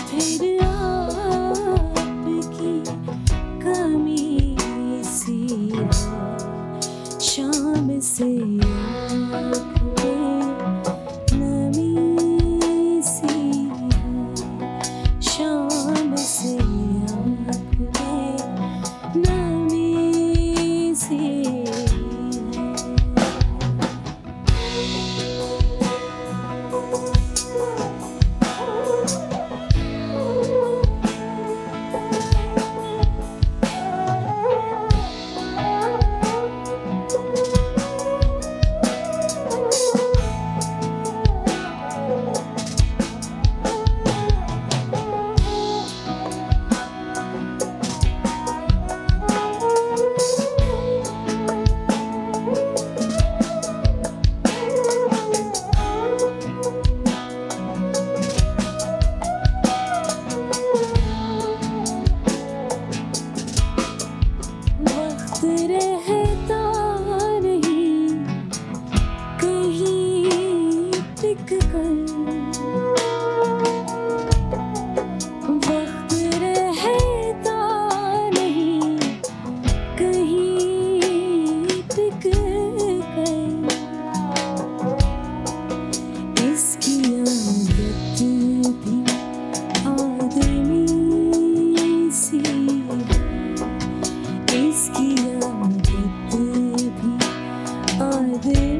agitated. holding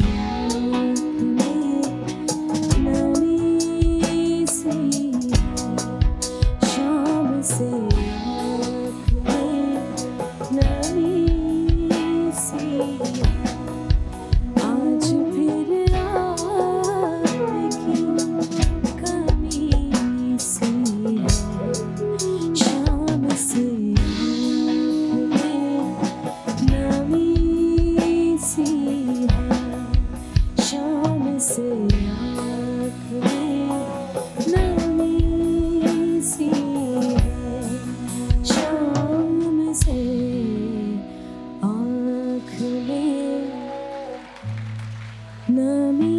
Na